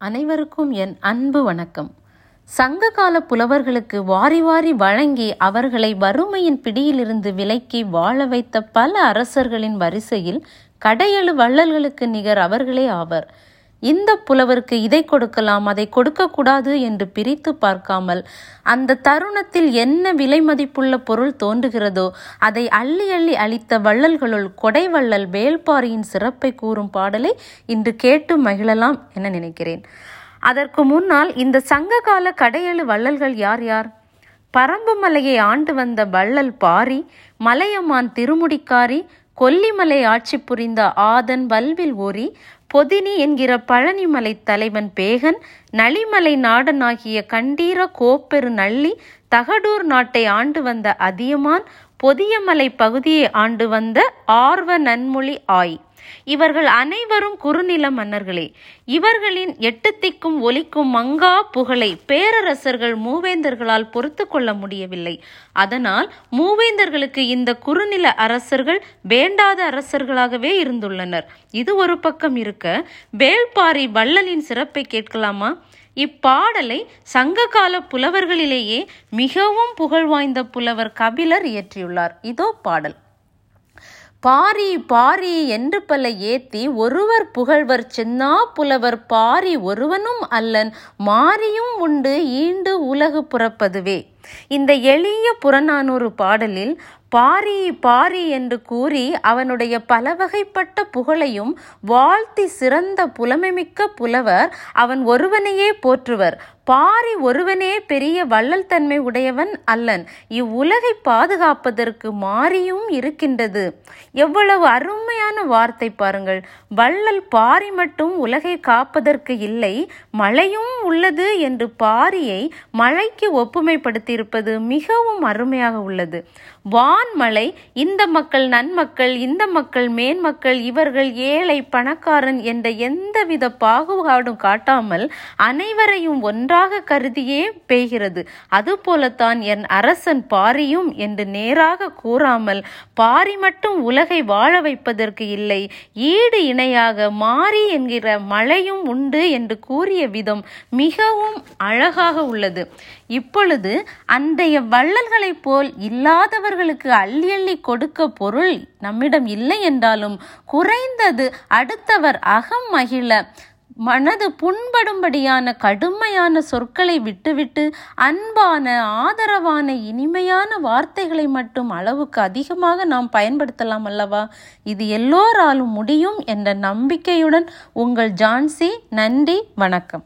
அனைவருக்கும் என் அன்பு வணக்கம். சங்ககால புலவர்களுக்கு வாரி வாரி வழங்கி அவர்களை வறுமையின் பிடியிலிருந்து விலக்கி வாழ வைத்த பல அரசர்களின் வரிசையில் கடையெழு வள்ளல்களுக்கு நிகர் அவர்களே ஆவர். இந்த புலவருக்கு இதை கொடுக்கலாம் அதை கொடுக்கக்கூடாது என்று பிரித்து பார்க்காமல் அந்த தருணத்தில் என்ன விலை மதிப்புள்ள பொருள் தோன்றுகிறதோ அதை அள்ளி அள்ளி அளித்த வள்ளல்களுள் கொடைவள்ளல் வேல்பாரியின் சிறப்பை கூறும் பாடலை இன்று கேட்டு மகிழலாம் என நினைக்கிறேன். அதற்கு முன்னால் இந்த சங்ககால கடையெழு வள்ளல்கள் யார் யார்? பரம்பு மலையை ஆண்டு வந்த வள்ளல் பாரி மலையமான் திருமுடிக்காரி கொல்லிமலை ஆட்சி புரிந்த ஆதன் வல்வில் ஓரி பொதினி என்கிற பழனிமலை தலைவன் பேகன் நளிமலை நாடனாகிய கண்டீர கோப்பெரு நள்ளி தகடூர் நாட்டை ஆண்டு வந்த அதியமான் பொதியமலை பகுதியை ஆண்டு வந்த ஆர்வ நன்மொழி ஆய். இவர்கள் அனைவரும் குறுநில மன்னர்களே. இவர்களின் எட்டு திக்கும் ஒலிக்கும் மங்கா புகழை பேரரசர்கள் மூவேந்தர்களால் பொறுத்து கொள்ள முடியவில்லை. அதனால் மூவேந்தர்களுக்கு இந்த குறுநில அரசர்கள் வேண்டாத அரசர்களாகவே இருந்துள்ளனர். இது ஒரு பக்கம் இருக்க வேள்பாரி வள்ளலின் சிறப்பை கேட்கலாமா? இப்பாடலை சங்ககால புலவர்களிலேயே மிகவும் புகழ் வாய்ந்த புலவர் கபிலர் இயற்றியுள்ளார். இதோ பாடல். பாரி பாரி என்று பல ஏத்தி ஒருவர் புகழ்வர் சென்னா புலவர் பாரி ஒருவனும் அல்லன் மாரியும் உண்டு ஈண்டு உலகு புறப்பதுவே. இந்த எளிய புறநானூறு பாடலில் பாரி பாரி என்று கூறி அவனுடைய பலவகைப்பட்ட புகழையும் வாழ்த்தி சிறந்த புலமைமிக்க புலவர் அவன் ஒருவனையே போற்றுவர். பாரி ஒருவனே பெரிய வள்ளல் தன்மை உடையவன் அல்லன். இவ்வுலகை பாதுகாப்பதற்கு மாறியும் இருக்கின்றது. எவ்வளவு அருமையான வார்த்தை பாருங்கள். வள்ளல் பாரி மட்டும் உலகை காப்பதற்கு இல்லை மழையும் உள்ளது என்று பாரியை மழைக்கு ஒப்புமைப்படுத்தியிருப்பது மிகவும் அருமையாக உள்ளது. வா மலை இந்த மக்கள் நன்மக்கள் இந்த மக்கள் மேன்மக்கள் இவர்கள் ஏழை பணக்காரன் என்ற எந்த எந்தவித பாகுபாடும் காட்டாமல் அனைவரையும் ஒன்றாக கருதியே பெய்கிறது அதுபோலத்தான் என் அரசன் பாரியும் என்று நேராக கூறாமல் பாரி மட்டும் உலகை வாழ வைப்பதற்கு இல்லை ஈடு இணையாக மாறி என்கிற மழையும் உண்டு என்று கூறிய விதம் மிகவும் அழகாக உள்ளது. இப்பொழுது அன்றைய வள்ளல்களைப் போல் இல்லாதவர்களுக்கு அள்ளி அள்ளி கொடுக்க பொருள் நம்மிடம் இல்லை என்றாலும் குறைந்தது அடுத்தவர் அகம் மகிழ. மனது புண்படும்படியான கடுமையான சொற்களை விட்டுவிட்டு அன்பான ஆதரவான இனிமையான வார்த்தைகளை மட்டும் அளவுக்கு அதிகமாக நாம் பயன்படுத்தலாம் அல்லவா? இது எல்லோராலும் முடியும் என்ற நம்பிக்கையுடன் உங்கள் ஜான்சி நன்றி வணக்கம்.